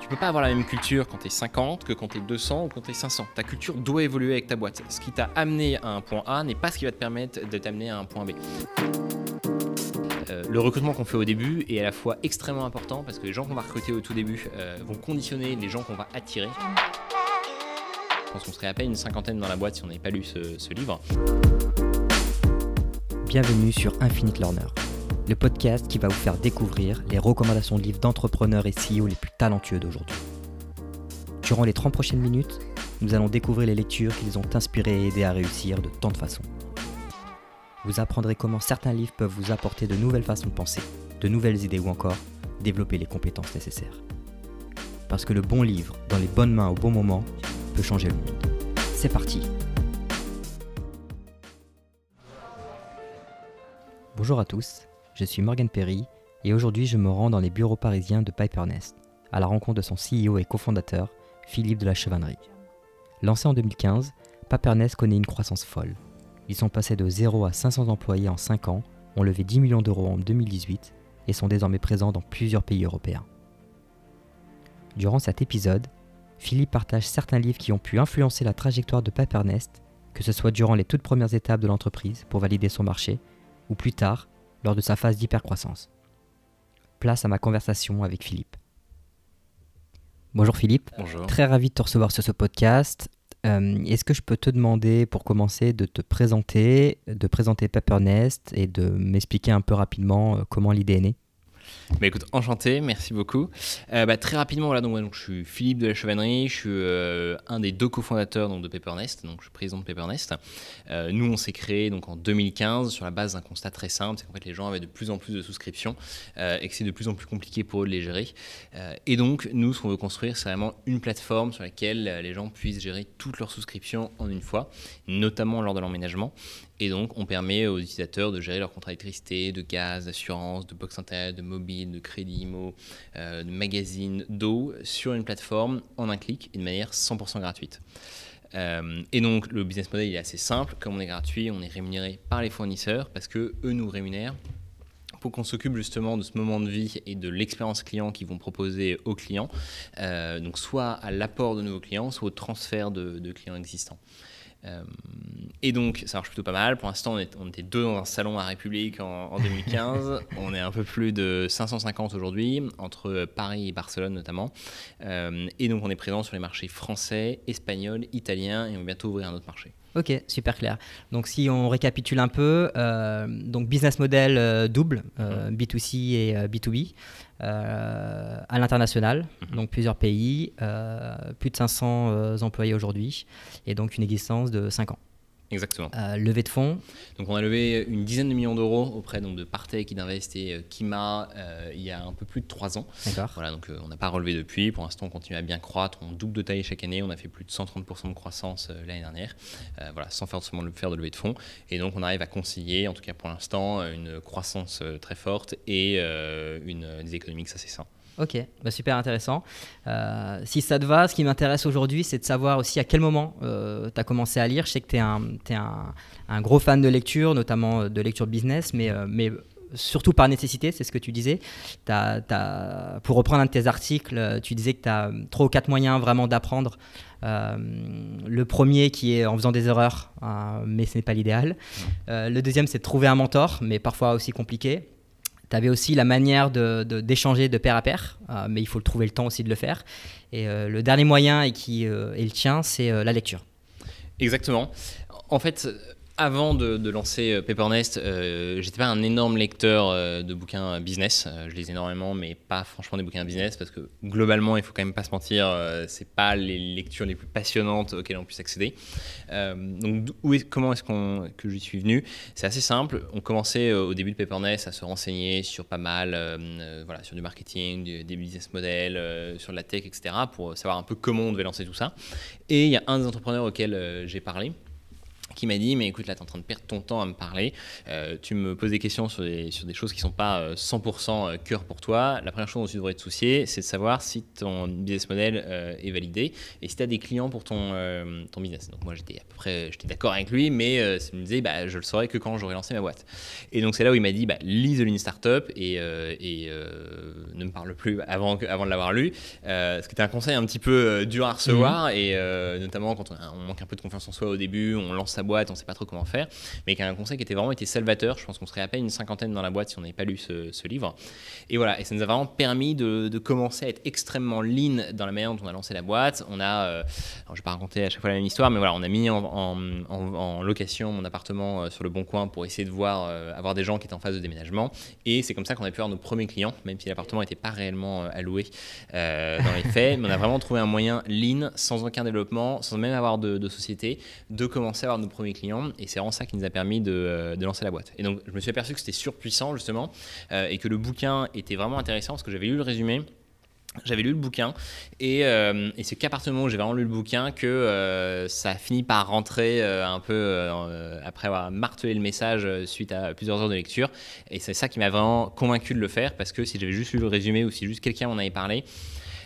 Tu peux pas avoir la même culture quand tu es 50 que quand tu es 200 ou quand tu es 500. Ta culture doit évoluer avec ta boîte. Ce qui t'a amené à un point A n'est pas ce qui va te permettre de t'amener à un point B. Euh, le recrutement qu'on fait au début est à la fois extrêmement important parce que les gens qu'on va recruter au tout début euh, vont conditionner les gens qu'on va attirer. Je pense qu'on serait à peine une cinquantaine dans la boîte si on n'avait pas lu ce livre. Bienvenue sur Infinite Learner, le podcast qui va vous faire découvrir les recommandations de livres d'entrepreneurs et CEO les plus talentueux d'aujourd'hui. Durant les 30 prochaines minutes, nous allons découvrir les lectures qui les ont inspirés et aidés à réussir de tant de façons. Vous apprendrez comment certains livres peuvent vous apporter de nouvelles façons de penser, de nouvelles idées ou encore développer les compétences nécessaires. Parce que le bon livre, dans les bonnes mains au bon moment, peut changer le monde. C'est parti Bonjour à tous, je suis Morgan Perry et aujourd'hui je me rends dans les bureaux parisiens de Nest, à la rencontre de son CEO et cofondateur, Philippe de la Chevannerie. Lancé en 2015, Nest connaît une croissance folle. Ils sont passés de 0 à 500 employés en 5 ans, ont levé 10 millions d'euros en 2018 et sont désormais présents dans plusieurs pays européens. Durant cet épisode, Philippe partage certains livres qui ont pu influencer la trajectoire de Nest, que ce soit durant les toutes premières étapes de l'entreprise pour valider son marché, ou plus tard, lors de sa phase d'hypercroissance. Place à ma conversation avec Philippe. Bonjour Philippe. Bonjour. Très ravi de te recevoir sur ce podcast. Euh, est-ce que je peux te demander, pour commencer, de te présenter, de présenter Nest et de m'expliquer un peu rapidement euh, comment l'idée est née? Bah écoute, enchanté, merci beaucoup. Euh, bah, très rapidement, donc, je suis Philippe de la Chevannerie, je suis euh, un des deux cofondateurs donc, de Papernest, donc je suis président de Papernest. Euh, nous, on s'est créé donc, en 2015 sur la base d'un constat très simple, c'est qu'en fait les gens avaient de plus en plus de souscriptions et que c'est de plus en plus compliqué pour eux de les gérer. et donc, nous, ce qu'on veut construire, c'est vraiment une plateforme sur laquelle les gens puissent gérer toutes leurs souscriptions en une fois, notamment lors de l'emménagement. Et donc, on permet aux utilisateurs de gérer leur contrat d'électricité, de gaz, d'assurance, de box internet, de mobile, de crédit IMO, euh, de magazine, d'eau sur une plateforme en un clic et de manière 100% gratuite. Euh, et donc, le business model est assez simple. Comme on est gratuit, on est rémunéré par les fournisseurs parce que eux nous rémunèrent pour qu'on s'occupe justement de ce moment de vie et de l'expérience client qu'ils vont proposer aux clients, euh, donc soit à l'apport de nouveaux clients, soit au transfert de clients existants. Euh, et donc, ça marche plutôt pas mal. Pour l'instant, on, était deux dans un salon à République en, 2015. on est un peu plus de 550 aujourd'hui, entre Paris et Barcelone notamment. Euh, et donc, on est présent sur les marchés français, espagnol, italien, et on va bientôt ouvrir un autre marché. Ok, super clair. Donc si on récapitule un peu, euh, donc business model double, B2C mhm. et B2B. Euh, à l'international, mhm. donc plusieurs pays, euh, plus de 500 euh, employés aujourd'hui, et donc une existence de 5 ans. Exactement. Euh, levée de fonds. Donc on a levé une dizaine de millions d'euros auprès donc, de Partech, Idinvest et euh, Kima euh, il y a un peu plus de trois ans. D'accord. Voilà, donc on n'a pas relevé depuis. Pour l'instant, on continue à bien croître. On double de taille chaque année. On a fait plus de 130% de croissance l'année dernière. voilà, sans forcément le faire de levée de fonds. Et donc on arrive à concilier, en tout cas pour l'instant, une croissance très forte et une, des économiques assez sains. Ok, bah, super intéressant. Euh, si ça te va, ce qui m'intéresse aujourd'hui, c'est de savoir aussi à quel moment euh, tu as commencé à lire. Je sais que tu es, un, un, gros fan de lecture, notamment euh, de lecture business, mais, mais surtout par nécessité, c'est ce que tu disais. pour reprendre un de tes articles, tu disais que tu as trois ou quatre moyens vraiment d'apprendre. le premier qui est en faisant des erreurs, mais ce n'est pas l'idéal. le deuxième, c'est de trouver un mentor, mais parfois aussi compliqué. Tu avais aussi la manière d'échanger de, de, pair à pair, euh, mais il faut trouver le temps aussi de le faire. Et euh, le dernier moyen, et qui euh, est le tien, c'est la lecture. Exactement. En fait, avant de, lancer euh, Papernest, euh, j'étais pas un énorme lecteur euh, de bouquins business. je lis énormément, mais pas franchement des bouquins business parce que globalement, il faut quand même pas se mentir, c'est pas les lectures les plus passionnantes auxquelles on puisse accéder. donc, comment est-ce que j'y suis venu? C'est assez simple. On commençait au début de Papernest à se renseigner sur pas mal, voilà, sur du marketing, des business models, sur la tech, etc., pour savoir un peu comment on devait lancer tout ça. Et il y a un des entrepreneurs auxquels j'ai parlé qui m'a dit mais écoute là tu es en train de perdre ton temps à me parler. Euh, tu me poses des questions sur des, sur des choses qui sont pas 100% euh, euh, cœur pour toi. La première chose dont tu devrais te soucier c'est de savoir si ton business model est validé et si tu as des clients pour ton, ton business. Donc moi j'étais à peu près j'étais d'accord avec lui mais il me disait bah, je le saurais que quand j'aurai lancé ma boîte. Et donc c'est là où il m'a dit bah, lis The Lean Startup et, et ne me parle plus avant, avant de l'avoir lu. Ce qui était un conseil un petit peu dur à recevoir mmh. et notamment quand on, on, manque un peu de confiance en soi au début on lance sa boîte, on ne sait pas trop comment faire, mais qui a un conseil qui était vraiment été salvateur. Je pense qu'on serait à peine une cinquantaine dans la boîte si on n'avait pas lu ce, livre. Et voilà, et ça nous a vraiment permis de, commencer à être extrêmement lean dans la manière dont on a lancé la boîte. On a, euh, je ne vais pas raconter à chaque fois la même histoire, mais voilà, on a mis en, location mon appartement euh, sur le bon coin pour essayer de voir, euh, avoir des gens qui étaient en phase de déménagement. Et c'est comme ça qu'on a pu avoir nos premiers clients, même si l'appartement n'était pas réellement alloué dans les faits. mais on a vraiment trouvé un moyen lean, sans aucun développement, sans même avoir de, de société, de commencer à avoir nos Et c'est vraiment ça qui nous a permis euh, de, lancer la boîte. Et donc, je me suis aperçu que c'était surpuissant, justement, euh, et que le bouquin était vraiment intéressant parce que j'avais lu le résumé. J'avais lu le bouquin et, euh, c'est qu'à partir du moment où j'ai vraiment lu le bouquin que ça a fini par rentrer un peu après avoir martelé le message suite à plusieurs heures de lecture. Et c'est ça qui m'a vraiment convaincu de le faire parce que si j'avais juste lu le résumé ou si juste quelqu'un m'en avait parlé,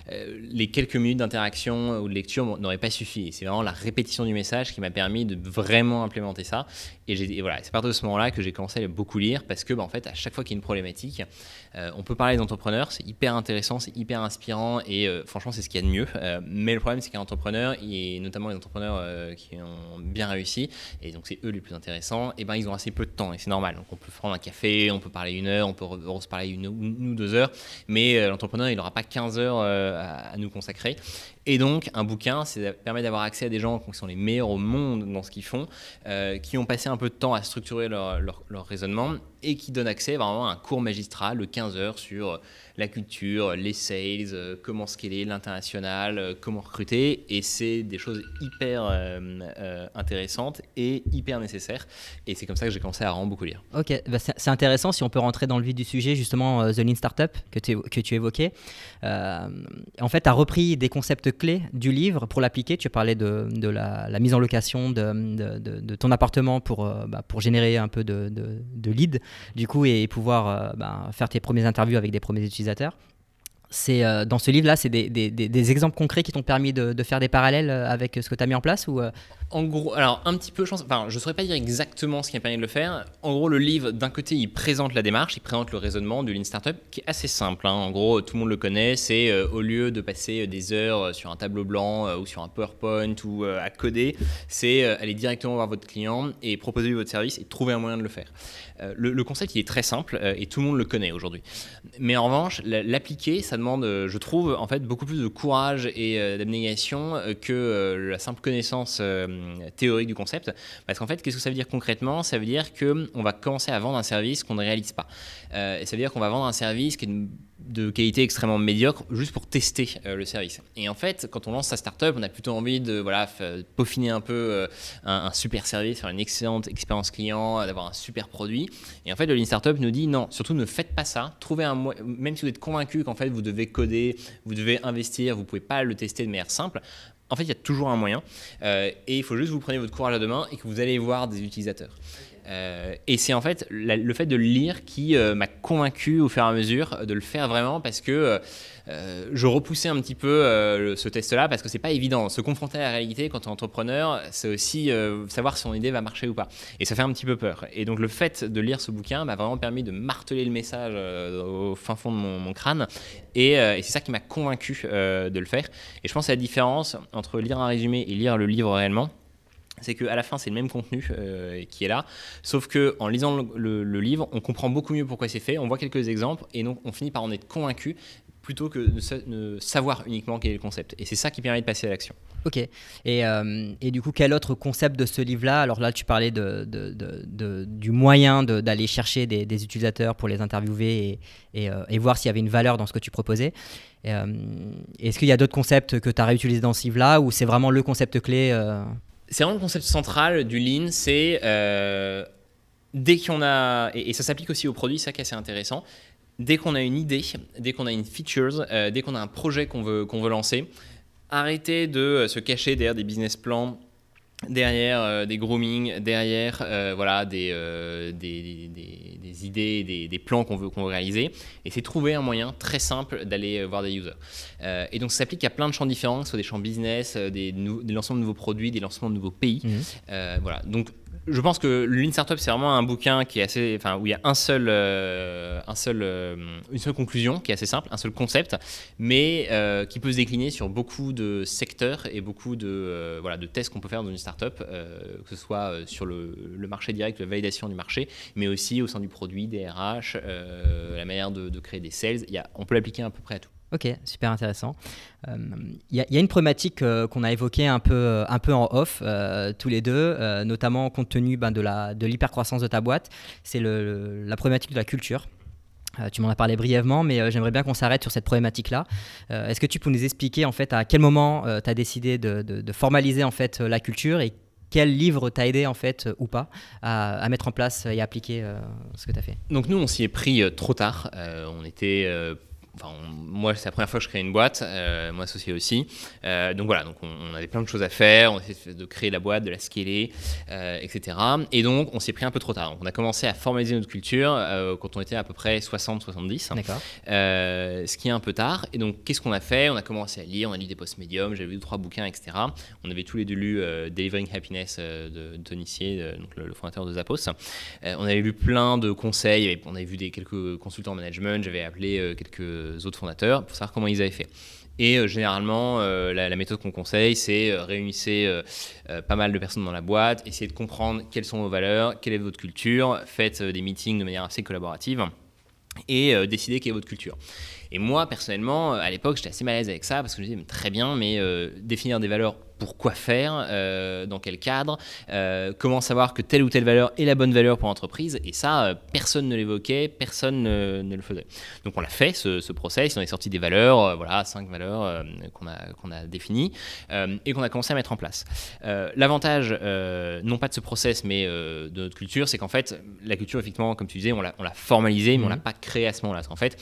les quelques minutes d'interaction ou de lecture n'auraient pas suffi. C'est vraiment la répétition du message qui m'a permis de vraiment implémenter ça. Et, voilà, c'est à partir de ce moment-là que j'ai commencé à beaucoup lire parce que, bah, en fait, à chaque fois qu'il y a une problématique, euh, on peut parler d'entrepreneurs, c'est hyper intéressant, c'est hyper inspirant et euh, franchement, c'est ce qu'il y a de mieux. mais le problème, c'est qu'un entrepreneur, et notamment les entrepreneurs qui ont bien réussi, et donc c'est eux les plus intéressants, et ben ils ont assez peu de temps et c'est normal. Donc on peut prendre un café, on peut parler une heure, on peut se parler une, ou deux heures, mais l'entrepreneur, il n'aura pas 15 heures à, nous consacrer. Et donc, un bouquin, ça permet d'avoir accès à des gens qui sont les meilleurs au monde dans ce qu'ils font, euh, qui ont passé un peu de temps à structurer leur, raisonnement et qui donne accès vraiment à un cours magistral de 15 heures sur la culture, les sales, euh, comment scaler, l'international, euh, comment recruter. Et c'est des choses hyper euh, intéressantes et hyper nécessaires. Et c'est comme ça que j'ai commencé à vraiment beaucoup lire. Ok, bah, c'est intéressant si on peut rentrer dans le vif du sujet, justement, The Lean Startup que tu, évoquais. en fait, tu as repris des concepts clés du livre pour l'appliquer. Tu parlais de, de la, mise en location de, ton appartement pour, bah, pour générer un peu de, leads du coup, et pouvoir ben, faire tes premières interviews avec des premiers c'est euh, dans ce livre-là, c'est des, exemples concrets qui t'ont permis de, faire des parallèles euh, avec ce que tu as mis en place ou En gros, alors un petit peu, je ne saurais pas dire exactement ce qui a permis de le faire. En gros, le livre, d'un côté, il présente la démarche, il présente le raisonnement du Lean Startup, qui est assez simple. Hein. En gros, tout le monde le connaît. C'est au lieu de passer des heures sur un tableau blanc ou sur un PowerPoint ou à coder, c'est aller directement voir votre client et proposer votre service et trouver un moyen de le faire. Euh, le, concept, il est très simple euh, et tout le monde le connaît aujourd'hui. Mais en revanche, l'appliquer, ça demande, euh, je trouve, en fait, beaucoup plus de courage et d'abnégation que la simple connaissance théorique du concept. Parce qu'en fait, qu'est-ce que ça veut dire concrètement? Ça veut dire qu'on va commencer à vendre un service qu'on ne réalise pas. ça veut dire qu'on va vendre un service qui est de qualité extrêmement médiocre juste pour tester euh, le service. Et en fait, quand on lance sa startup, on a plutôt envie de voilà, peaufiner un peu euh, un, super service, faire une excellente expérience client, d'avoir un super produit. Et en fait, le Lean Startup nous dit non, surtout ne faites pas ça. Trouvez un même si vous êtes convaincu qu'en fait vous devez coder, vous devez investir, vous pouvez pas le tester de manière simple. En fait, il y a toujours un moyen. Euh, et il faut juste que vous preniez votre courage à deux mains et que vous allez voir des utilisateurs. Euh, et c'est en fait le fait de le lire qui euh, m'a convaincu au fur et à mesure de le faire vraiment parce que euh, je repoussais un petit peu ce test-là parce que c'est pas évident. Se confronter à la réalité quand on est entrepreneur, c'est aussi savoir si son idée va marcher ou pas. Et ça fait un petit peu peur. Et donc le fait de lire ce bouquin m'a vraiment permis de marteler le message au fin fond de mon, crâne. Et, et c'est ça qui m'a convaincu de le faire. Et je pense que la différence entre lire un résumé et lire le livre réellement c'est qu'à la fin, c'est le même contenu euh, qui est là, sauf que en lisant le, livre, on comprend beaucoup mieux pourquoi c'est fait, on voit quelques exemples, et donc on finit par en être convaincu plutôt que de, savoir uniquement quel est le concept. Et c'est ça qui permet de passer à l'action. Ok. Et, euh, et, du coup, quel autre concept de ce livre-là? Alors là, tu parlais de, de, du moyen d'aller chercher des, utilisateurs pour les interviewer et, euh, et, voir s'il y avait une valeur dans ce que tu proposais. Est-ce qu'il y a d'autres concepts que tu as réutilisés dans ce livre-là ou c'est vraiment le concept clé c'est vraiment le concept central du lean, c'est euh, dès qu'on a, et, ça s'applique aussi aux produits, ça qui est assez intéressant, dès qu'on a une idée, dès qu'on a une feature, euh, dès qu'on a un projet qu'on veut, qu'on veut lancer, arrêter de euh, se cacher derrière des business plans derrière des grooming, derrière voilà, des, des, des, des, idées, des, des plans qu'on veut, qu'on veut réaliser. Et c'est trouver un moyen très simple d'aller voir des users. et donc ça s'applique à plein de champs différents, que ce soit des champs business, des, des lancements de nouveaux produits, des lancements de nouveaux pays. Mmh. voilà. Donc je pense que Lean Startup, c'est vraiment un bouquin qui est assez, enfin, où il y a un seul, euh, un seul, euh, une seule conclusion qui est assez simple, un seul concept, mais euh, qui peut se décliner sur beaucoup de secteurs et beaucoup de, voilà, de tests qu'on peut faire dans une startup, que ce soit sur le, marché direct, la validation du marché, mais aussi au sein du produit, des RH, la manière de, de, créer des sales. Il y a, on peut l'appliquer à peu près à tout. Ok, super intéressant. Il euh, y, a une problématique euh, qu'on a évoquée un peu, euh, un peu en off, tous les deux, notamment compte tenu ben, de l'hypercroissance de, de ta boîte, c'est la problématique de la culture. tu m'en as parlé brièvement, mais j'aimerais bien qu'on s'arrête sur cette problématique-là. Est-ce que tu peux nous expliquer en fait à quel moment tu as décidé de, de, formaliser en fait la culture et quel livre t'a aidé en fait ou pas à, à, mettre en place et appliquer ce que tu as fait? Donc nous, on s'y est pris trop tard. on était Enfin, moi, c'est la première fois que je crée une boîte, euh, moi associé aussi. Euh, donc voilà, donc on, avait plein de choses à faire, on essayait de créer la boîte, de la scaler, euh, etc. Et donc, on s'est pris un peu trop tard. on a commencé à formaliser notre culture quand on était à peu près 60-70. D'accord. ce qui est un peu tard. Et donc, qu'est-ce qu'on a fait? On a commencé à lire, on a lu des posts médiums, j'avais lu trois bouquins, etc. On avait tous les deux lu Delivering Happiness de, Tony Sier, donc le, fondateur de Zappos. on avait lu plein de conseils, on avait vu des, quelques consultants en management, j'avais appelé quelques autres fondateurs pour savoir comment ils avaient fait. Et euh, généralement, euh, la, méthode qu'on conseille, c'est euh, réunissez pas mal de personnes dans la boîte, essayez de comprendre quelles sont vos valeurs, quelle est votre culture, faites des meetings de manière assez collaborative et décidez quelle est votre culture. Et moi, personnellement, à l'époque, j'étais assez mal à l'aise avec ça parce que je me disais, très bien, mais définir des valeurs pour quoi faire, euh, dans quel cadre, euh, comment savoir que telle ou telle valeur est la bonne valeur pour l'entreprise. Et ça, euh, personne ne l'évoquait, personne ne, le faisait. Donc on l'a fait, ce, ce, process, on est sorti des valeurs, voilà, cinq valeurs qu'on a, qu'on a définies et qu'on a commencé à mettre en place. L'avantage, non pas de ce process, mais de notre culture, c'est qu'en fait, la culture, effectivement, comme tu disais, on l'a formalisée, mais on l'a mhm. pas créée à ce moment-là. En fait,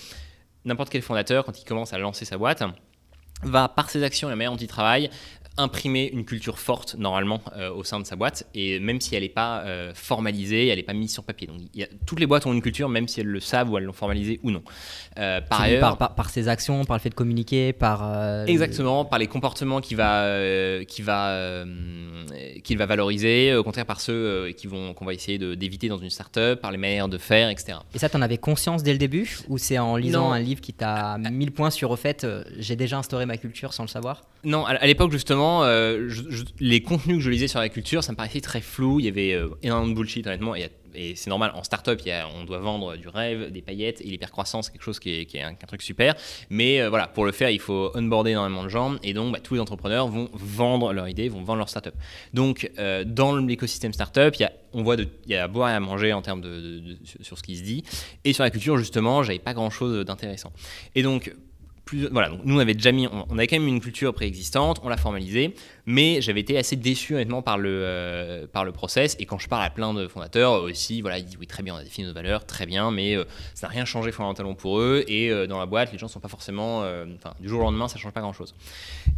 n'importe quel fondateur, quand il commence à lancer sa boîte, va par ses actions et la manière dont il travaille imprimer une culture forte normalement euh, au sein de sa boîte et même si elle n'est pas euh, formalisée, elle n'est pas mise sur papier. Donc y a, toutes les boîtes ont une culture même si elles le savent ou elles l'ont formalisée ou non. Euh, par ailleurs, par, ses actions, par le fait de communiquer, par exactement par les comportements qu'il va qui va qu'il va valoriser, au contraire par ceux qui vont qu'on va essayer d'éviter dans une startup, par les manières de faire, etc. Et ça, tu en avais conscience dès le début ou c'est en lisant un livre qui t'a mis le point sur au fait, j'ai déjà instauré ma culture sans le savoir? Non, à l'époque justement euh, les contenus que je lisais sur la culture, ça me paraissait très flou. Il y avait euh, énormément de bullshit, honnêtement. Et, c'est normal, en startup, on doit vendre du rêve, des paillettes, et l'hypercroissance, c'est quelque chose qui est, un, truc super. Mais euh, voilà, pour le faire, il faut onboarder énormément de gens. Et donc, bah, tous les entrepreneurs vont vendre leur idée, vont vendre leur startup. Donc, dans l'écosystème startup, on voit il y a à boire et à manger en termes de, sur, ce qui se dit. Et sur la culture, justement, j'avais pas grand chose d'intéressant. Et donc, voilà, donc nous on avait déjà mis, on, avait quand même une culture préexistante, on l'a formalisée, mais j'avais été assez déçu honnêtement par le, euh, par le process. Et quand je parle à plein de fondateurs aussi, voilà, ils disent oui très bien, on a défini nos valeurs, très bien, mais euh, ça n'a rien changé fondamentalement pour eux. Et euh, dans la boîte, les gens sont pas forcément, enfin du jour au lendemain, ça change pas grand chose.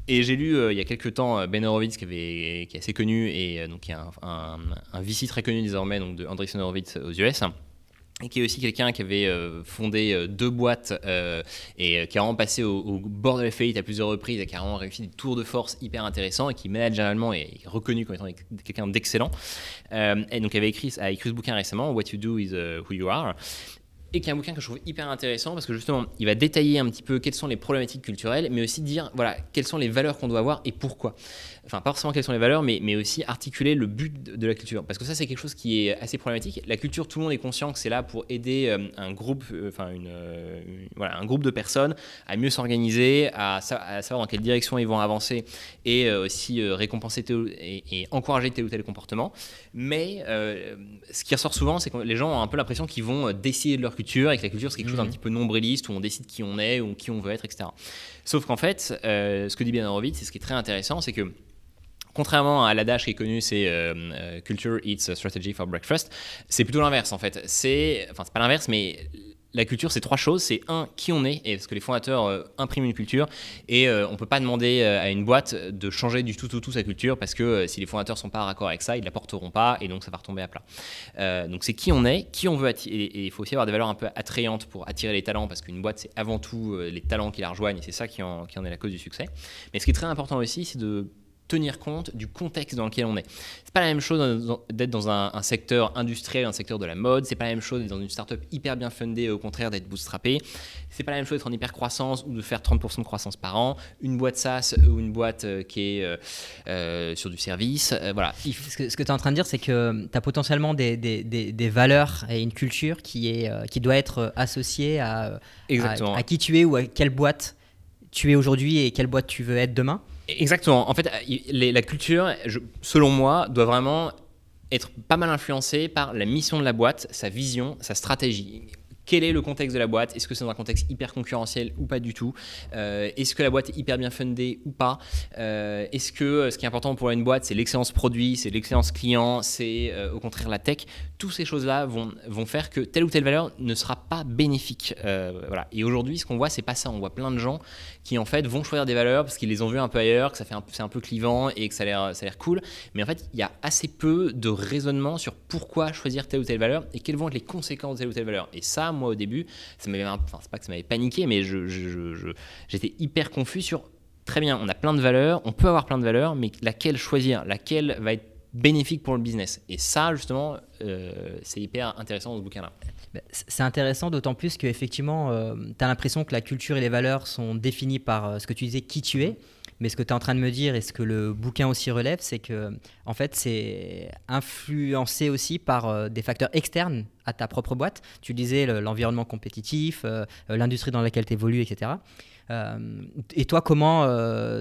Et j'ai lu il y a quelques temps Ben Horowitz qui, avait, qui est assez connu et donc qui est un, un, un, VC très connu désormais, donc de Andreessen Horowitz aux US et qui est aussi quelqu'un qui avait euh, fondé euh, deux boîtes euh, et qui a vraiment passé au, bord de la faillite à plusieurs reprises et qui a vraiment réussi des tours de force hyper intéressants et qui managérialement est reconnu comme étant quelqu'un d'excellent. et donc, avait écrit, a écrit ce bouquin récemment, What You Do is Who You Are et qui est un bouquin que je trouve hyper intéressant parce que justement, il va détailler un petit peu quelles sont les problématiques culturelles, mais aussi dire voilà quelles sont les valeurs qu'on doit avoir et pourquoi enfin pas forcément quelles sont les valeurs, mais, mais aussi articuler le but de la culture. Parce que ça, c'est quelque chose qui est assez problématique. La culture, tout le monde est conscient que c'est là pour aider euh, un groupe, euh, enfin une, euh, voilà, un groupe de personnes à mieux s'organiser, à, savoir dans quelle direction ils vont avancer et aussi récompenser et, encourager tel ou tel comportement. Mais ce qui ressort souvent, c'est que les gens ont un peu l'impression qu'ils vont décider de leur culture et que la culture, c'est quelque chose d'un mmh. petit peu nombriliste où on décide qui on est ou qui on veut être, etc. Sauf qu'en fait, ce que dit bien Horowitz, c'est ce qui est très intéressant, c'est que Contrairement à l'adage qui est connu, c'est euh, euh, Culture Eats Strategy for Breakfast, c'est plutôt l'inverse en fait. C'est, enfin, c'est pas l'inverse, mais la culture, c'est trois choses. C'est un, qui on est, et parce que les fondateurs euh, impriment une culture, et euh, on ne peut pas demander euh, à une boîte de changer du tout, tout, tout sa culture, parce que si les fondateurs sont pas raccord avec ça, ils ne la porteront pas, et donc ça va retomber à plat. donc c'est qui on est, qui on veut attirer, et il faut aussi avoir des valeurs un peu attrayantes pour attirer les talents, parce qu'une boîte, c'est avant tout les talents qui la rejoignent, et c'est ça qui en est la cause du succès. Mais ce qui est très important aussi, c'est de tenir compte du contexte dans lequel on est. C'est pas la même chose d'être dans un, secteur industriel, un secteur de la mode. C'est pas la même chose d'être dans une startup hyper bien fundée, au contraire d'être bootstrappé. C'est pas la même chose d'être en hyper croissance ou de faire 30% de croissance par an. Une boîte SaaS ou une boîte euh, qui est euh, euh, sur du service. voilà. Ce que, tu es en train de dire, c'est que tu as potentiellement des, des, des, valeurs et une culture qui, est, qui doit être associée à, à, à qui tu es ou à quelle boîte tu es aujourd'hui et quelle boîte tu veux être demain. Exactement. En fait, la culture, selon moi, doit vraiment être pas mal influencée par la mission de la boîte, sa vision, sa stratégie. Quel est le contexte de la boîte? Est-ce que c'est dans un contexte hyper concurrentiel ou pas du tout? Euh, Est-ce que la boîte est hyper bien fundée ou pas? Euh, Est-ce que euh, ce qui est important pour une boîte, c'est l'excellence produit, c'est l'excellence client, c'est au contraire la tech? Toutes ces choses-là vont, faire que telle ou telle valeur ne sera pas bénéfique. voilà. Et aujourd'hui, ce qu'on voit, c'est pas ça. On voit plein de gens qui en fait vont choisir des valeurs parce qu'ils les ont vues un peu ailleurs, que ça fait c'est un peu clivant et que ça a l'air, cool. Mais en fait, il y a assez peu de raisonnement sur pourquoi choisir telle ou telle valeur et quelles vont être les conséquences de telle ou telle valeur. Et ça, moi au début, ça m'avait, enfin c'est pas que ça m'avait paniqué, mais j'étais hyper confus sur très bien, on a plein de valeurs, on peut avoir plein de valeurs, mais laquelle choisir, laquelle va être bénéfique pour le business? Et ça, justement, euh, c'est hyper intéressant dans ce bouquin-là. Bah, c'est intéressant d'autant plus qu'effectivement, euh, tu as l'impression que la culture et les valeurs sont définies par euh, ce que tu disais, qui tu es. Mais ce que tu es en train de me dire et ce que le bouquin aussi relève, c'est que en fait, c'est influencé aussi par euh, des facteurs externes à ta propre boîte. Tu disais l'environnement compétitif, l'industrie dans laquelle tu évolues, etc. et toi, comment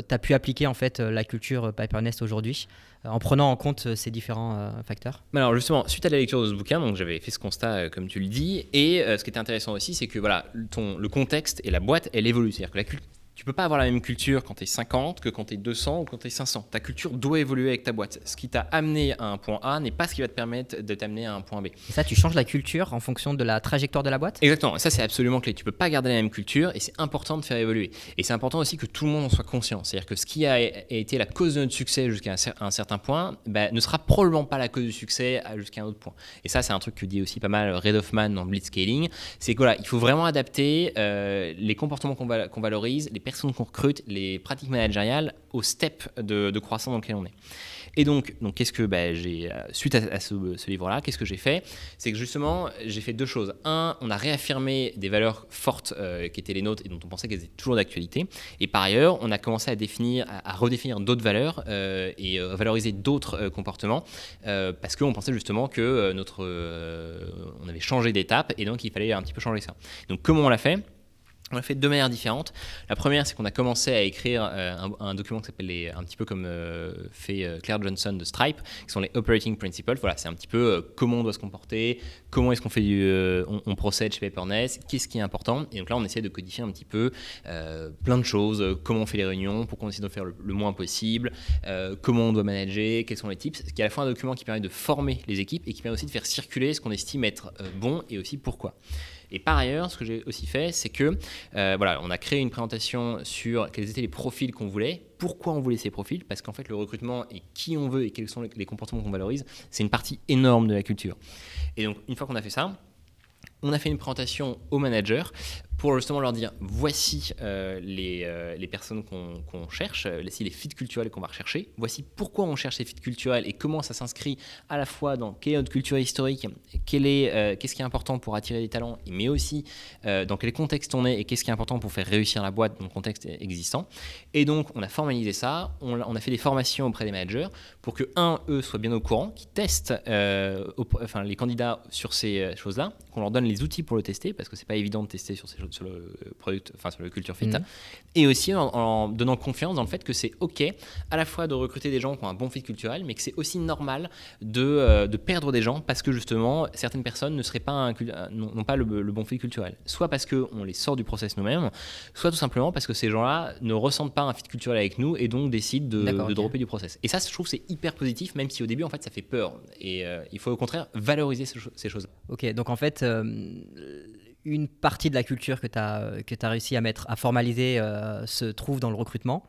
tu as pu appliquer en fait la culture Nest aujourd'hui en prenant en compte ces différents facteurs? Alors justement, suite à la lecture de ce bouquin, donc j'avais fait ce constat comme tu le dis, et ce qui était intéressant aussi, c'est que voilà, ton, le contexte et la boîte, elle évolue. C'est-à-dire que la, tu peux pas avoir la même culture quand tu es 50 que quand tu es 200 ou quand tu es 500. Ta culture doit évoluer avec ta boîte. Ce qui t'a amené à un point A n'est pas ce qui va te permettre de t'amener à un point B. Et ça, tu changes la culture en fonction de la trajectoire de la boîte? Exactement. Ça, c'est absolument clé. Tu peux pas garder la même culture et c'est important de faire évoluer. Et c'est important aussi que tout le monde en soit conscient. C'est-à-dire que ce qui a été la cause de notre succès jusqu'à un, certain point bah, ne sera probablement pas la cause du succès jusqu'à un autre point. Et ça, c'est un truc que dit aussi pas mal Red Hoffman dans Blitzscaling. C'est que voilà, il faut vraiment adapter euh, les comportements qu'on valorise, les personnes qu'on recrute, les pratiques managériales au step de, croissance dans lequel on est. Et donc, donc qu'est-ce que bah, j'ai euh, suite à, ce, livre-là, qu'est-ce que j'ai fait? C'est que justement, j'ai fait deux choses. Un, on a réaffirmé des valeurs fortes euh, qui étaient les nôtres et dont on pensait qu'elles étaient toujours d'actualité. Et par ailleurs, on a commencé à définir, à, redéfinir d'autres valeurs euh, et valoriser d'autres comportements parce qu'on pensait justement que notre, on avait changé d'étape et donc il fallait un petit peu changer ça. Donc comment on l'a fait? On l'a fait de deux manières différentes. La première, c'est qu'on a commencé à écrire euh, un, document qui s'appelle un petit peu comme euh, fait euh, Claire Johnson de Stripe, qui sont les Operating Principles. Voilà, c'est un petit peu comment on doit se comporter, comment est-ce qu'on fait on, procède chez Papernest, qu'est-ce qui est important. Et donc là, on essaie de codifier un petit peu plein de choses, comment on fait les réunions, pourquoi on essaie de faire le, le moins possible, comment on doit manager, quels sont les tips. Ce qui est à la fois un document qui permet de former les équipes et qui permet aussi de faire circuler ce qu'on estime être bon et aussi pourquoi. Et par ailleurs, ce que j'ai aussi fait, c'est que euh, voilà, on a créé une présentation sur quels étaient les profils qu'on voulait, pourquoi on voulait ces profils, parce qu'en fait, le recrutement et qui on veut et quels sont les comportements qu'on valorise, c'est une partie énorme de la culture. Et donc, une fois qu'on a fait ça, on a fait une présentation aux managers pour justement leur dire voici euh, les, euh, les, personnes qu'on cherche, voici les fits culturels qu'on va rechercher, voici pourquoi on cherche ces fits culturels et comment ça s'inscrit à la fois dans quelle est notre culture historique, euh, qu'est-ce qui est important pour attirer des talents, mais aussi dans quel contexte on est et qu'est-ce qui est important pour faire réussir la boîte dans le contexte existant. Et donc on a formalisé ça, on, on a fait des formations auprès des managers pour que, un, eux soient bien au courant, qu'ils testent enfin, les candidats sur ces choses-là, qu'on leur donne les outils pour le tester, parce que c'est pas évident de tester sur ces choses sur le product, enfin sur le culture fit, mhm. et aussi en, donnant confiance dans le fait que c'est ok à la fois de recruter des gens qui ont un bon fit culturel, mais que c'est aussi normal de, euh, de, perdre des gens parce que justement certaines personnes ne seraient pas n'ont pas le, bon fit culturel, soit parce que on les sort du process nous-mêmes, soit tout simplement parce que ces gens-là ne ressentent pas un fit culturel avec nous et donc décident de, de dropper du process. Et ça, je trouve c'est hyper positif, même si au début en fait ça fait peur. Et euh, il faut au contraire valoriser ces, choses. Ok, donc en fait. Euh, une partie de la culture que tu as, as réussi à mettre, à formaliser, se trouve dans le recrutement.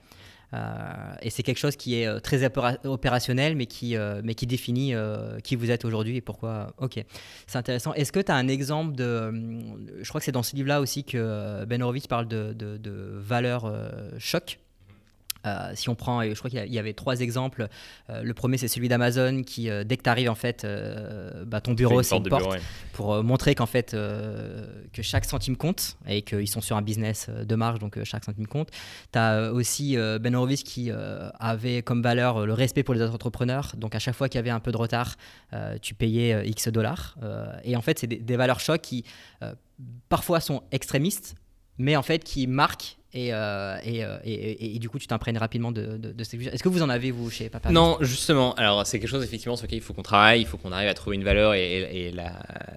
et c'est quelque chose qui est très opérationnel, mais qui, définit qui vous êtes aujourd'hui et pourquoi. Ok, c'est intéressant. Est-ce que tu as un exemple de. Je crois que c'est dans ce livre-là aussi que Ben Horowitz parle de, de, de valeur choc? Euh, si on prend, je crois qu'il y avait trois exemples. Euh, le premier, c'est celui d'Amazon qui, euh, dès que tu arrives, en fait, bah, ton bureau, c'est une porte, pour montrer qu'en fait, que chaque centime compte et qu'ils sont sur un business de marge, donc chaque centime compte. Tu as aussi Ben Horowitz qui avait comme valeur le respect pour les autres entrepreneurs. Donc à chaque fois qu'il y avait un peu de retard, tu payais X dollars. et en fait, c'est des, des, valeurs chocs qui parfois sont extrémistes, mais en fait qui marquent euh, euh, et, et, et, du coup, tu t'imprègnes rapidement de, de, de ces Est-ce que vous en avez, vous, chez Papa Non, justement. Alors, c'est quelque chose, effectivement, sur lequel il faut qu'on travaille. Il faut qu'on arrive à trouver une valeur et, la,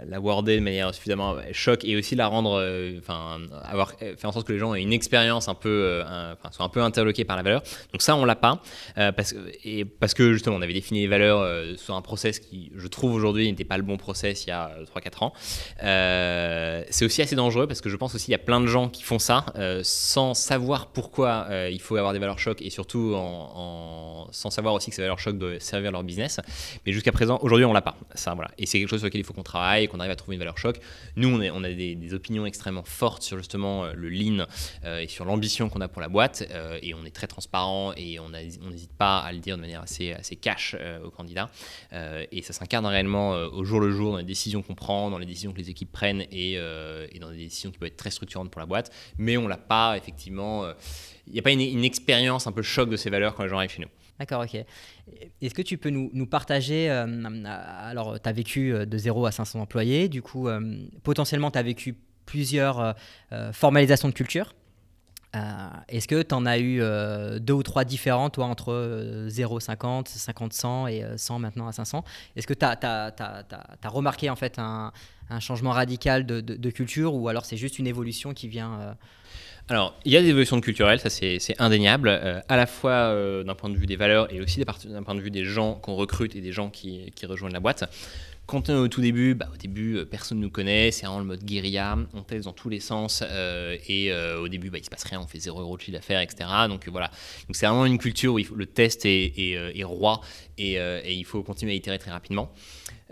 la worder de manière suffisamment choc et aussi la rendre. Euh, enfin, avoir faire en sorte que les gens aient une expérience un peu. enfin, soient un peu interloqués par la valeur. Donc, ça, on l'a pas. parce, et parce que, justement, on avait défini les valeurs sur un process qui, je trouve, aujourd'hui, n'était pas le bon process il y a 3-4 ans. c'est aussi assez dangereux parce que je pense aussi qu'il y a plein de gens qui font ça sans savoir pourquoi euh, il faut avoir des valeurs chocs et surtout sans savoir aussi que ces valeurs chocs doivent servir leur business. Mais jusqu'à présent, aujourd'hui, on l'a pas. Ça, voilà. Et c'est quelque chose sur lequel il faut qu'on travaille, qu'on arrive à trouver une valeur choc. Nous, on, a des, opinions extrêmement fortes sur justement euh, le lean euh, et sur l'ambition qu'on a pour la boîte. et on est très transparent et on n'hésite pas à le dire de manière assez, assez cash aux candidats. et ça s'incarne réellement au jour le jour dans les décisions qu'on prend, dans les décisions que les équipes prennent et, et dans des décisions qui peuvent être très structurantes pour la boîte. Mais on l'a pas effectivement effectivement, il n'y a pas une, expérience un peu choc de ces valeurs quand les gens arrivent chez nous. D'accord, ok. Est-ce que tu peux nous, partager, euh, alors tu as vécu euh, de 0 à 500 employés, du coup, euh, potentiellement tu as vécu plusieurs formalisations de culture. Est-ce que tu en as eu deux ou trois différents, toi, entre 0, 50, 50, 100 et 100 maintenant à 500 Est-ce que tu as, remarqué en fait un, changement radical de, culture ou alors c'est juste une évolution qui vient alors, il y a des évolutions culturelles, ça c'est indéniable, euh, à la fois euh, d'un point de vue des valeurs et aussi d'un point de vue des gens qu'on recrute et des gens qui, rejoignent la boîte. Quand on au tout début, bah, au début, euh, personne ne nous connaît, c'est vraiment le mode guérilla, on teste dans tous les sens, et au début, bah, il se passe rien, on fait 0 euros de chiffre d'affaires, etc. Donc voilà, donc c'est vraiment une culture où le test est, roi, et, il faut continuer à itérer très rapidement.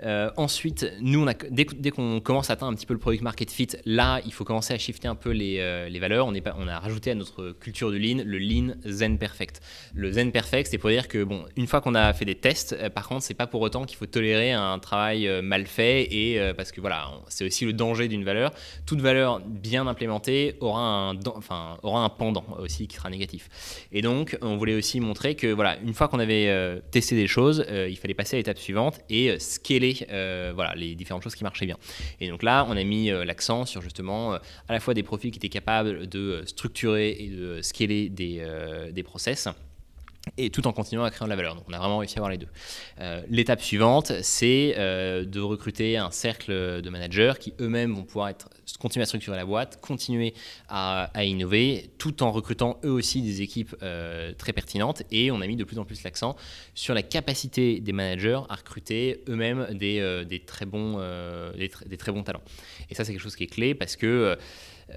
Euh, ensuite, nous, dès, qu'on commence à atteindre un petit peu le product market fit, là, il faut commencer à shifter un peu les, euh, valeurs. On, est on a rajouté à notre culture du lean le lean zen perfect. Le zen perfect, c'est pour dire que, bon, une fois qu'on a fait des tests, euh, par contre, c'est pas pour autant qu'il faut tolérer un travail mal fait et parce que voilà, c'est aussi le danger d'une valeur. Toute valeur bien implémentée aura un, enfin, aura un pendant aussi qui sera négatif. Et donc, on voulait aussi montrer que, voilà, une fois qu'on avait testé des choses, il fallait passer à l'étape suivante et scaler euh, voilà, les différentes choses qui marchaient bien. Et donc là, on a mis euh, l'accent sur justement euh, à la fois des profils qui étaient capables de structurer et de scaler des, des process et tout en continuant à créer de la valeur. Donc on a vraiment réussi à avoir les deux. Euh, l'étape suivante, c'est euh, de recruter un cercle de managers qui eux-mêmes vont pouvoir être, continuer à structurer la boîte, continuer à, innover, tout en recrutant eux aussi des équipes euh, très pertinentes. Et on a mis de plus en plus l'accent sur la capacité des managers à recruter eux-mêmes des, très des, très bons talents. Et ça, c'est quelque chose qui est clé parce que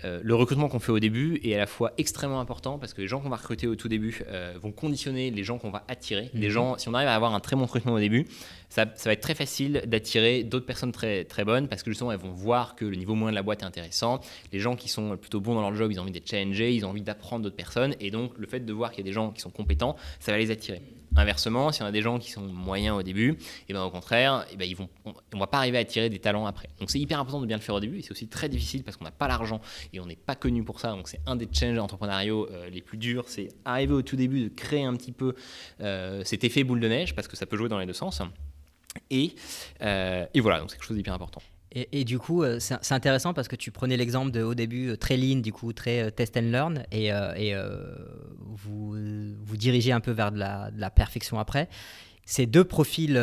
euh, le recrutement qu'on fait au début est à la fois extrêmement important parce que les gens qu'on va recruter au tout début euh, vont conditionner les gens qu'on va attirer. Les mhm. gens, si on arrive à avoir un très bon recrutement au début, ça, va être très facile d'attirer d'autres personnes très, très bonnes parce que justement elles vont voir que le niveau moyen de la boîte est intéressant. Les gens qui sont plutôt bons dans leur job, ils ont envie d'être challengés, ils ont envie d'apprendre d'autres personnes et donc le fait de voir qu'il y a des gens qui sont compétents, ça va les attirer. Inversement, si on a des gens qui sont moyens au début, ben au contraire, ben on ne va pas arriver à attirer des talents après. Donc c'est hyper important de bien le faire au début, et c'est aussi très difficile parce qu'on n'a pas l'argent et on n'est pas connu pour ça. Donc c'est un des challenges entrepreneuriaux euh, les plus durs, c'est arriver au tout début de créer un petit peu euh, cet effet boule de neige parce que ça peut jouer dans les deux sens. Et, euh, et voilà, donc c'est quelque chose d'hyper important. Et, du coup, euh, c'est intéressant parce que tu prenais l'exemple de, au début, euh, très lean, du coup, très euh, test and learn, et, et vous, vous dirigez un peu vers de la, de la perfection après. C'est deux profils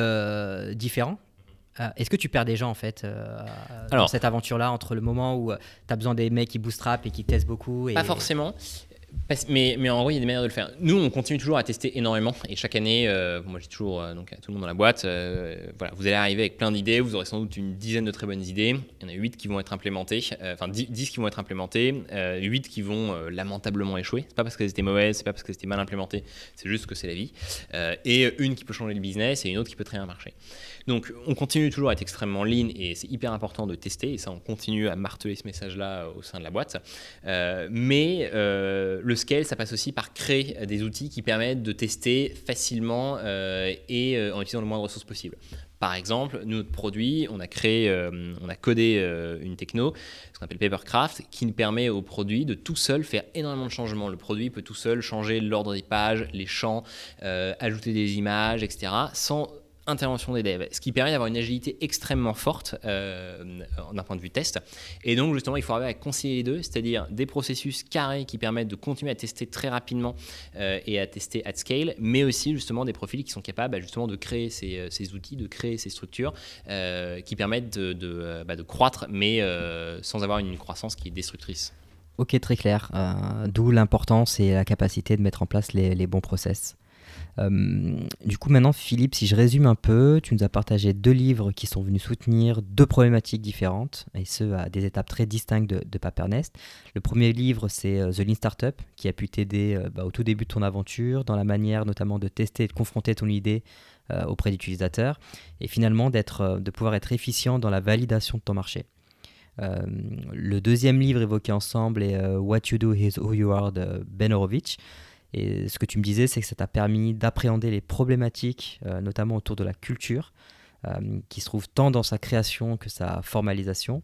différents. Est-ce que tu perds des gens en fait Alors, dans cette aventure-là entre le moment où tu as besoin des mecs qui bootstrap et qui testent beaucoup et... Pas forcément mais, en vrai, il y a des manières de le faire. Nous, on continue toujours à tester énormément. Et chaque année, euh, moi, j'ai toujours euh, donc, à tout le monde dans la boîte, euh, voilà, vous allez arriver avec plein d'idées. Vous aurez sans doute une dizaine de très bonnes idées. Il y en a 8 qui vont être implémentées. Enfin, 10, qui vont être implémentées. 8 qui vont lamentablement échouer. C'est pas parce qu'elles étaient mauvaises, c'est pas parce qu'elles étaient mal implémentées. C'est juste que c'est la vie. et une qui peut changer le business et une autre qui peut très bien marcher. Donc, on continue toujours à être extrêmement lean et c'est hyper important de tester. Et ça, on continue à marteler ce message-là au sein de la boîte. mais le scale, ça passe aussi par créer des outils qui permettent de tester facilement euh, et euh, en utilisant le moins de ressources possible. Par exemple, notre produit, on a créé, euh, on a codé une techno, ce qu'on appelle Papercraft, qui permet au produit de tout seul faire énormément de changements. Le produit peut tout seul changer l'ordre des pages, les champs, ajouter des images, etc., sans intervention des devs, ce qui permet d'avoir une agilité extrêmement forte euh, d'un point de vue test. Et donc justement, il faut arriver à concilier les deux, c'est-à-dire des processus carrés qui permettent de continuer à tester très rapidement euh, et à tester at scale, mais aussi justement des profils qui sont capables bah, justement de créer ces, euh, ces, outils, de créer ces structures qui permettent de, bah, croître, mais sans avoir une croissance qui est destructrice. Ok, très clair. D'où l'importance et la capacité de mettre en place les, les bons process. Euh, du coup, maintenant, Philippe, si je résume un peu, tu nous as partagé deux livres qui sont venus soutenir deux problématiques différentes, et ce, à des étapes très distinctes de, Papernest. Le premier livre, c'est euh, The Lean Startup, qui a pu t'aider euh, bah, au tout début de ton aventure, dans la manière notamment de tester et de confronter ton idée auprès d'utilisateurs, et finalement d'être, de pouvoir être efficient dans la validation de ton marché. le deuxième livre évoqué ensemble est What You Do Is Who You Are de Ben Horowitz. Et ce que tu me disais, c'est que ça t'a permis d'appréhender les problématiques, euh, notamment autour de la culture, euh, qui se trouve tant dans sa création que sa formalisation,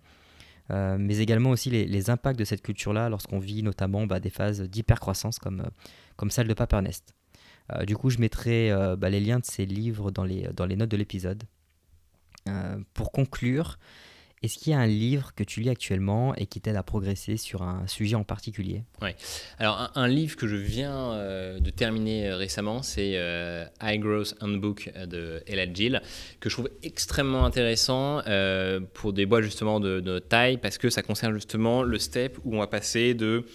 euh, mais également aussi les, impacts de cette culture-là lorsqu'on vit notamment bah, des phases d'hypercroissance comme, comme celle de Papernest. du coup, je mettrai bah, les liens de ces livres dans les, dans les notes de l'épisode. pour conclure, est-ce qu'il y a un livre que tu lis actuellement et qui t'aide à progresser sur un sujet en particulier? Oui. Alors, un, livre que je viens euh, de terminer euh, récemment, c'est euh, High Growth Handbook de Ella Gill, que je trouve extrêmement intéressant pour des boîtes justement de taille, parce que ça concerne justement le step où on va passer de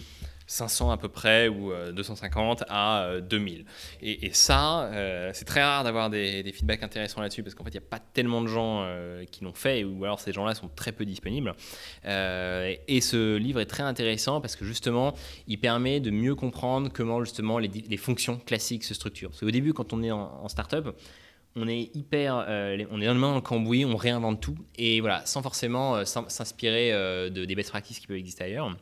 500 à peu près ou 250 euh, à 2000. Euh, et, ça, euh, c'est très rare d'avoir des, feedbacks intéressants là-dessus parce qu'en fait, il n'y a pas tellement de gens qui l'ont fait ou alors ces gens-là sont très peu disponibles. et ce livre est très intéressant parce que justement, il permet de mieux comprendre comment justement les, fonctions classiques se structurent. Parce qu'au début, quand on est en, startup, on est hyper, on est dans le cambouis, on réinvente tout et voilà, sans forcément s'inspirer de, des best practices qui peuvent exister ailleurs.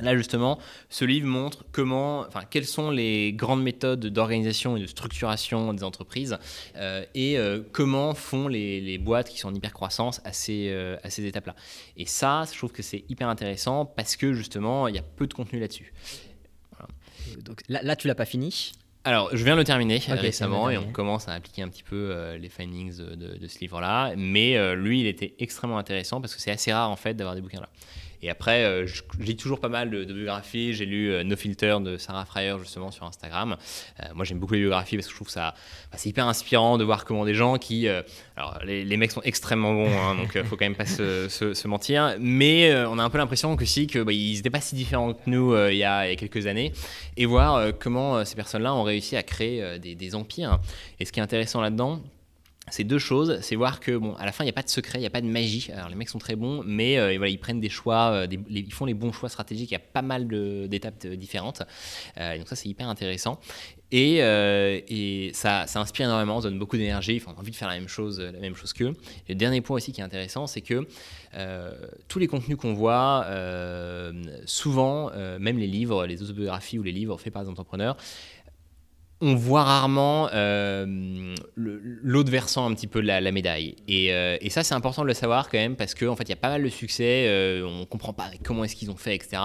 Là justement, ce livre montre comment, enfin, quelles sont les grandes méthodes d'organisation et de structuration des entreprises euh, et euh, comment font les, boîtes qui sont en hyper croissance à ces, euh, à ces étapes-là. Et ça, je trouve que c'est hyper intéressant parce que justement, il y a peu de contenu là-dessus. Donc là, là tu l'as pas fini? Alors, je viens de le terminer récemment et on commence à appliquer un petit peu les findings de, de ce livre-là. Mais lui, il était extrêmement intéressant parce que c'est assez rare en fait d'avoir des bouquins là. Et après, euh, je, lis toujours pas mal de, biographies. J'ai lu euh, No Filter de Sarah Fryer justement sur Instagram. Euh, moi, j'aime beaucoup les biographies parce que je trouve ça bah, hyper inspirant de voir comment des gens qui, alors les, mecs sont extrêmement bons, hein, donc faut quand même pas se, mentir. Mais on a un peu l'impression que si que bah, n'étaient pas si différents que nous il y, a, quelques années, et voir comment ces personnes-là ont réussi à créer des, des empires. Et ce qui est intéressant là-dedans, c'est deux choses, c'est voir que bon, à la fin il n'y a pas de secret, il n'y a pas de magie. Alors les mecs sont très bons, mais euh, voilà, ils prennent des choix, euh, ils font les bons choix stratégiques. Il y a pas mal d'étapes différentes. Euh, donc ça c'est hyper intéressant et, ça, inspire énormément, ça donne beaucoup d'énergie. Ils ont envie de faire la même chose, la même chose qu'eux. le dernier point aussi qui est intéressant, c'est que tous les contenus qu'on voit, souvent, même les livres, les autobiographies ou les livres faits par des entrepreneurs, on voit rarement euh, l'autre versant un petit peu de la, médaille. Euh, et, ça, c'est important de le savoir quand même parce qu'en en fait, il y a pas mal de succès, euh, on ne comprend pas comment est-ce qu'ils ont fait, etc.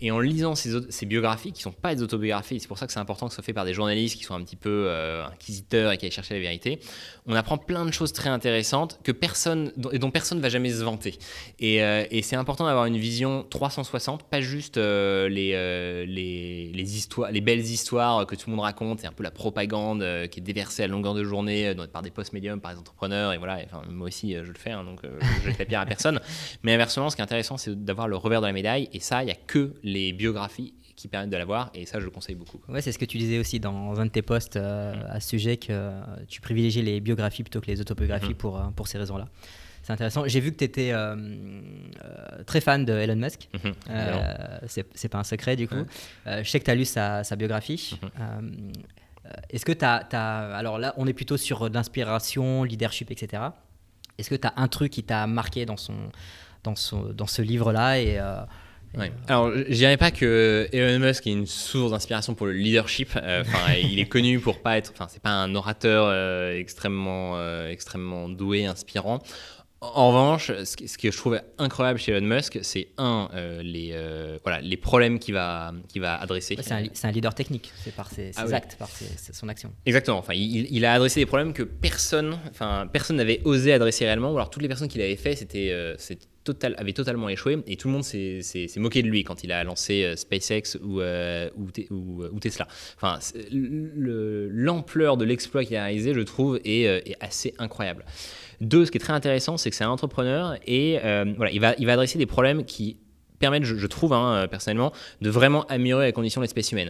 Et en lisant ces, biographies, qui ne sont pas des autobiographies, c'est pour ça que c'est important que ce soit fait par des journalistes qui sont un petit peu inquisiteurs et qui aillent chercher la vérité, on apprend plein de choses très intéressantes que personne, et dont personne ne va jamais se vanter. Et, c'est important d'avoir une vision 360, pas juste les, histoires, les belles histoires que tout le monde raconte, un peu la propagande qui est déversée à longueur de journée par des post médiums, par des entrepreneurs, et voilà, enfin, moi aussi je le fais, hein, donc je ne la pierre à personne. Mais inversement, ce qui est intéressant, c'est d'avoir le revers de la médaille, et ça, il n'y a que les biographies qui permettent de l'avoir, et ça, je le conseille beaucoup. Ouais, c'est ce que tu disais aussi dans un de tes posts euh, mm. à ce sujet, que tu privilégies les biographies plutôt que les autobiographies mm-hmm. pour, pour ces raisons-là. C'est intéressant. J'ai vu que tu étais très fan de Elon Musk. Mm-hmm. c'est pas un secret du coup. je sais que tu as lu sa, sa biographie. Mm-hmm. Est-ce que tu as, as, Alors là, on est plutôt sur l'inspiration, leadership, etc. Est-ce que tu as un truc qui t'a marqué dans, son, dans, son, dans ce livre-là et, euh, Ouais. Alors, je dirais pas que Elon Musk est une source d'inspiration pour le leadership. Euh, enfin, il est connu pour pas être. Enfin, c'est pas un orateur euh, extrêmement, extrêmement doué, inspirant. En revanche, ce que je trouve incroyable chez Elon Musk, c'est un, euh, les, euh, voilà, les problèmes qu'il va, va adresser. c'est, un, leader technique, c'est par ses, ah actes, par son action. Exactement. Enfin, il, a adressé des problèmes que personne, enfin, personne n'avait osé adresser réellement. Ou alors toutes les personnes qui l'avaient fait, c'était, euh, total, avait totalement échoué et tout le monde s'est, moqué de lui quand il a lancé SpaceX ou, ou, Tesla. Enfin, l'ampleur de l'exploit qu'il a réalisé, je trouve, est, est assez incroyable. Deux, ce qui est très intéressant, c'est que c'est un entrepreneur et euh, voilà, il va, il va adresser des problèmes qui permettent, je, trouve hein, euh, personnellement, de vraiment améliorer la condition de l'espèce humaine.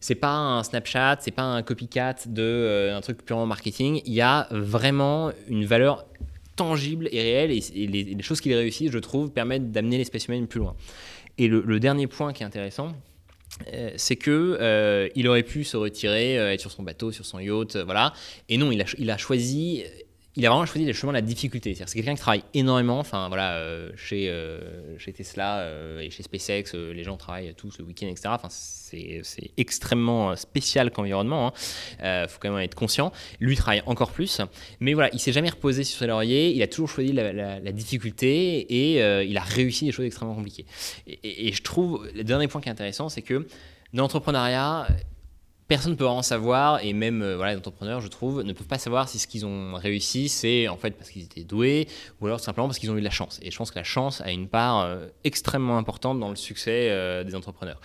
C'est pas un Snapchat, c'est pas un copycat de euh, un truc purement marketing. Il y a vraiment une valeur tangible et réelle et, les, choses qu'il réussit, je trouve, permettent d'amener l'espèce humaine plus loin. Et le, dernier point qui est intéressant, c'est que il aurait pu se retirer, être sur son bateau, sur son yacht, voilà. Et non, il a, il a choisi il a vraiment choisi le chemin de la difficulté. C'est quelqu'un qui travaille énormément. Enfin, voilà, euh, chez, euh, chez Tesla euh, et chez SpaceX, les gens travaillent tous le week-end, etc. Enfin, c'est extrêmement spécial comme. Il hein. faut quand même être conscient. Lui travaille encore plus. Mais voilà, il s'est jamais reposé sur ses lauriers. Il a toujours choisi la, difficulté et il a réussi des choses extrêmement compliquées. Et, et je trouve, le dernier point qui est intéressant, c'est que dans l'entrepreneuriat, personne ne peut en savoir, et même euh, les entrepreneurs, je trouve, ne peuvent pas savoir si ce qu'ils ont réussi, c'est en fait parce qu'ils étaient doués, ou alors simplement parce qu'ils ont eu de la chance. Et je pense que la chance a une part euh, extrêmement importante dans le succès euh, des entrepreneurs.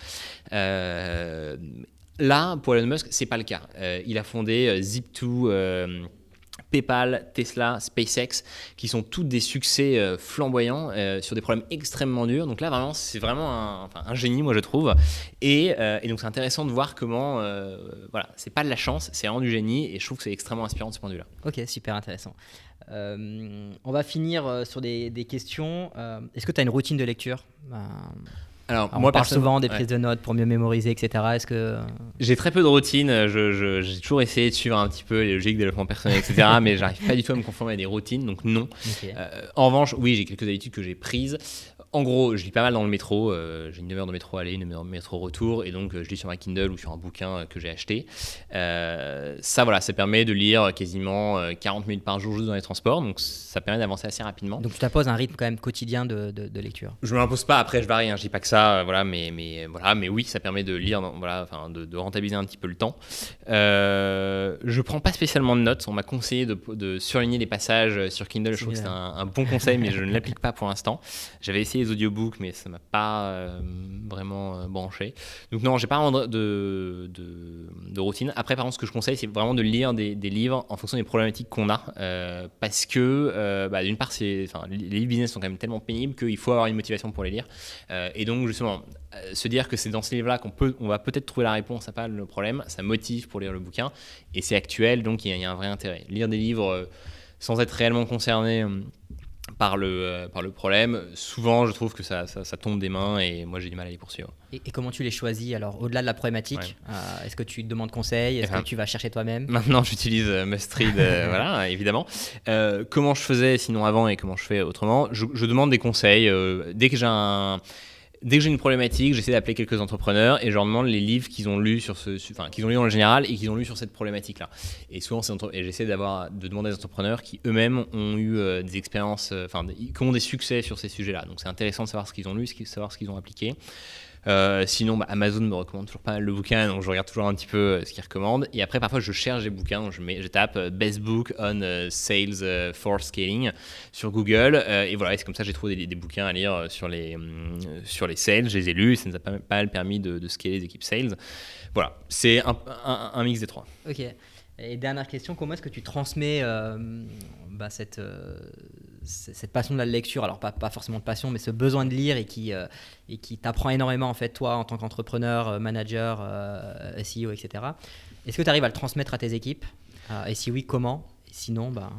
là, pour Elon Musk, c'est pas le cas. il a fondé Zip2 PayPal, Tesla, SpaceX, qui sont toutes des succès euh, flamboyants euh, sur des problèmes extrêmement durs. Donc là, vraiment, c'est vraiment un, génie, moi, je trouve. Et, euh, et donc, c'est intéressant de voir comment, voilà, c'est pas de la chance, c'est vraiment du génie. Et je trouve que c'est extrêmement inspirant de ce point de vue-là. Ok, super intéressant. on va finir sur des, des questions. Est-ce que tu as une routine de lecture? Alors, on moi, parle souvent des prises de notes pour mieux mémoriser, etc. Est-ce que j'ai très peu de routine. J'ai toujours essayé de suivre un petit peu les logiques de développement personnel, etc. mais j'arrive pas du tout à me conformer à des routines, donc non. Euh, en revanche, oui, j'ai quelques habitudes que j'ai prises. En gros, je lis pas mal dans le métro. Euh, j'ai une demi-heure de métro aller, une demi-heure de métro retour, et donc euh, je lis sur ma Kindle ou sur un bouquin que j'ai acheté. ça, voilà, ça permet de lire quasiment 40 minutes par jour juste dans les transports, donc ça permet d'avancer assez rapidement. Donc tu t'imposes un rythme quand même quotidien de, de, lecture. Je me l'impose pas. Après, je varie. Hein, je dis pas que ça euh, voilà, mais, mais, voilà, mais oui, ça permet de lire, voilà, enfin, de, rentabiliser un petit peu le temps. Euh, je prends pas spécialement de notes. On m'a conseillé de, surligner les passages sur Kindle. Je trouve que c'est un, bon conseil, mais je ne l'applique pas pour l'instant. J'avais essayé les audiobooks, mais ça m'a pas euh, vraiment euh, branché. Donc non, j'ai pas vraiment de, de, routine. Après, par contre, ce que je conseille, c'est vraiment de lire des, livres en fonction des problématiques qu'on a, parce que bah, d'une part, c'est, les livres business sont quand même tellement pénibles qu'il faut avoir une motivation pour les lire. et donc justement, euh, se dire que c'est dans ce livre-là qu'on peut, on va peut-être trouver la réponse à pas le problème, ça motive pour lire le bouquin, et c'est actuel, donc il y, a un vrai intérêt. Lire des livres euh, sans être réellement concerné euh, par le, par le problème, souvent je trouve que ça, ça, tombe des mains et moi j'ai du mal à les poursuivre. Et, comment tu les choisis alors Au-delà de la problématique, est-ce que tu demandes conseil Est-ce que tu vas chercher toi-même? Maintenant j'utilise Must Read, voilà, évidemment. comment je faisais sinon avant et comment je fais autrement? Je, je demande des conseils. dès que j'ai un dès que j'ai une problématique, j'essaie d'appeler quelques entrepreneurs et je leur demande les livres qu'ils ont lus sur ce, enfin qu'ils ont lu en général et qu'ils ont lu sur cette problématique-là. Et souvent, et j'essaie d'avoir de demander à des entrepreneurs qui eux-mêmes ont eu euh, des expériences, euh, enfin, qui ont des succès sur ces sujets-là. Donc c'est intéressant de savoir ce qu'ils ont lu, de savoir ce qu'ils ont appliqué. Euh, sinon, bah, Amazon me recommande toujours pas mal de bouquins, donc je regarde toujours un petit peu euh, ce qu'ils recommandent. Et après, parfois, je cherche des bouquins, je, tape euh, Best Book on Sales for Scaling sur Google. et voilà, c'est comme ça que j'ai trouvé des, bouquins à lire sur les, sur les sales. Je les ai lus, ça nous a pas, mal permis de, scaler les équipes sales. Voilà, c'est un, un, mix des trois. Ok. Et dernière question, comment est-ce que tu transmets bah, cette cette passion de la lecture, alors pas, pas, forcément de passion, mais ce besoin de lire et qui, et qui t'apprend énormément en fait, toi, en tant qu'entrepreneur, manager, SEO, etc. Est-ce que tu arrives à le transmettre à tes équipes? Et si oui, comment? Sinon, ben,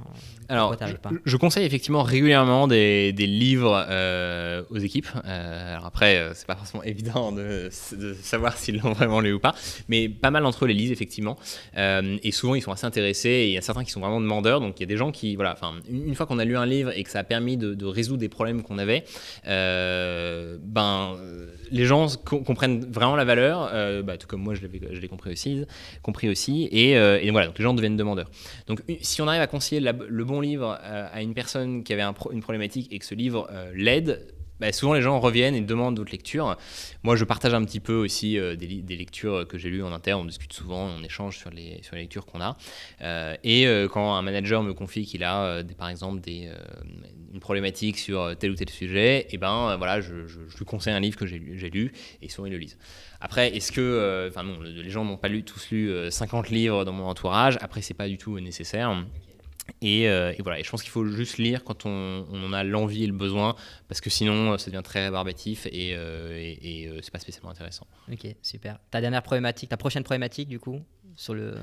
alors, pas je, conseille effectivement régulièrement des, des livres euh, aux équipes. Euh, alors après, euh, c'est pas forcément évident de, de savoir s'ils l'ont vraiment lu ou pas, mais pas mal d'entre eux les lisent effectivement. et souvent, ils sont assez intéressés. Et il y a certains qui sont vraiment demandeurs. Donc, il y a des gens qui, voilà, enfin, une, fois qu'on a lu un livre et que ça a permis de, de résoudre des problèmes qu'on avait, ben, les gens comprennent vraiment la valeur, bah, tout comme moi, je l'ai compris aussi, compris aussi. Et, et, voilà, donc les gens deviennent demandeurs. Donc, si on on arrive à conseiller le bon livre euh, à une personne qui avait une problématique et que ce livre euh, l'aide, bah, souvent les gens reviennent et demandent d'autres lectures. Moi, je partage un petit peu aussi euh, des, lectures que j'ai lues en interne. On discute souvent, on échange sur les, lectures qu'on a. et quand un manager me confie qu'il a, par exemple, une problématique sur tel ou tel sujet, et eh ben voilà, je, lui conseille un livre que j'ai lu, lu, et souvent ils le lisent. Après, est-ce que, enfin non, les gens n'ont pas tous lu 50 livres dans mon entourage. Après, c'est pas du tout nécessaire. Euh, et, voilà, et je pense qu'il faut juste lire quand on, en a l'envie et le besoin, parce que sinon euh, ça devient très rébarbatif et, euh, et, c'est pas spécialement intéressant. Ok, super. Ta dernière problématique, ta prochaine problématique du coup, sur le,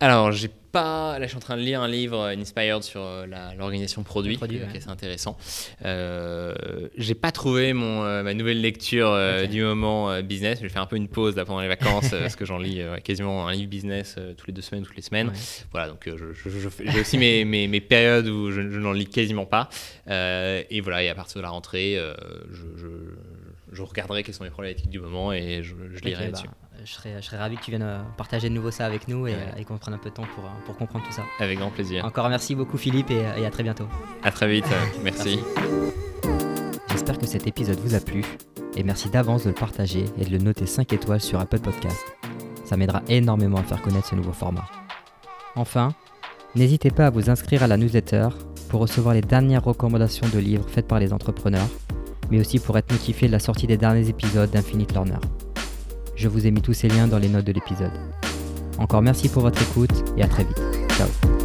alors, j'ai pas. Là, je suis en train de lire un livre inspired sur euh, l'organisation produit, produit c'est intéressant. Euh, j'ai pas trouvé mon, euh, ma nouvelle lecture euh, du moment business. Je vais faire un peu une pause là, pendant les vacances parce que j'en lis quasiment un livre business tous les deux semaines, toutes les semaines. Voilà, donc j'ai aussi mes, mes, mes, périodes où je, n'en lis quasiment pas. et voilà, et à partir de la rentrée, je, je, regarderai quelles sont les problématiques du moment et je, lirai là-dessus. Bah, je serais, je serais ravi que tu viennes euh, partager de nouveau ça avec nous et, euh, qu'on prenne un peu de temps pour, euh, pour comprendre tout ça. Avec grand plaisir. Encore merci beaucoup Philippe et, à très bientôt. À très vite, merci. J'espère que cet épisode vous a plu et merci d'avance de le partager et de le noter 5 étoiles sur Apple Podcast. Ça m'aidera énormément à faire connaître ce nouveau format. Enfin, n'hésitez pas à vous inscrire à la newsletter pour recevoir les dernières recommandations de livres faites par les entrepreneurs, mais aussi pour être notifié de la sortie des derniers épisodes d'Infinite Learner. Je vous ai mis tous ces liens dans les notes de l'épisode. Encore merci pour votre écoute et à très vite. Ciao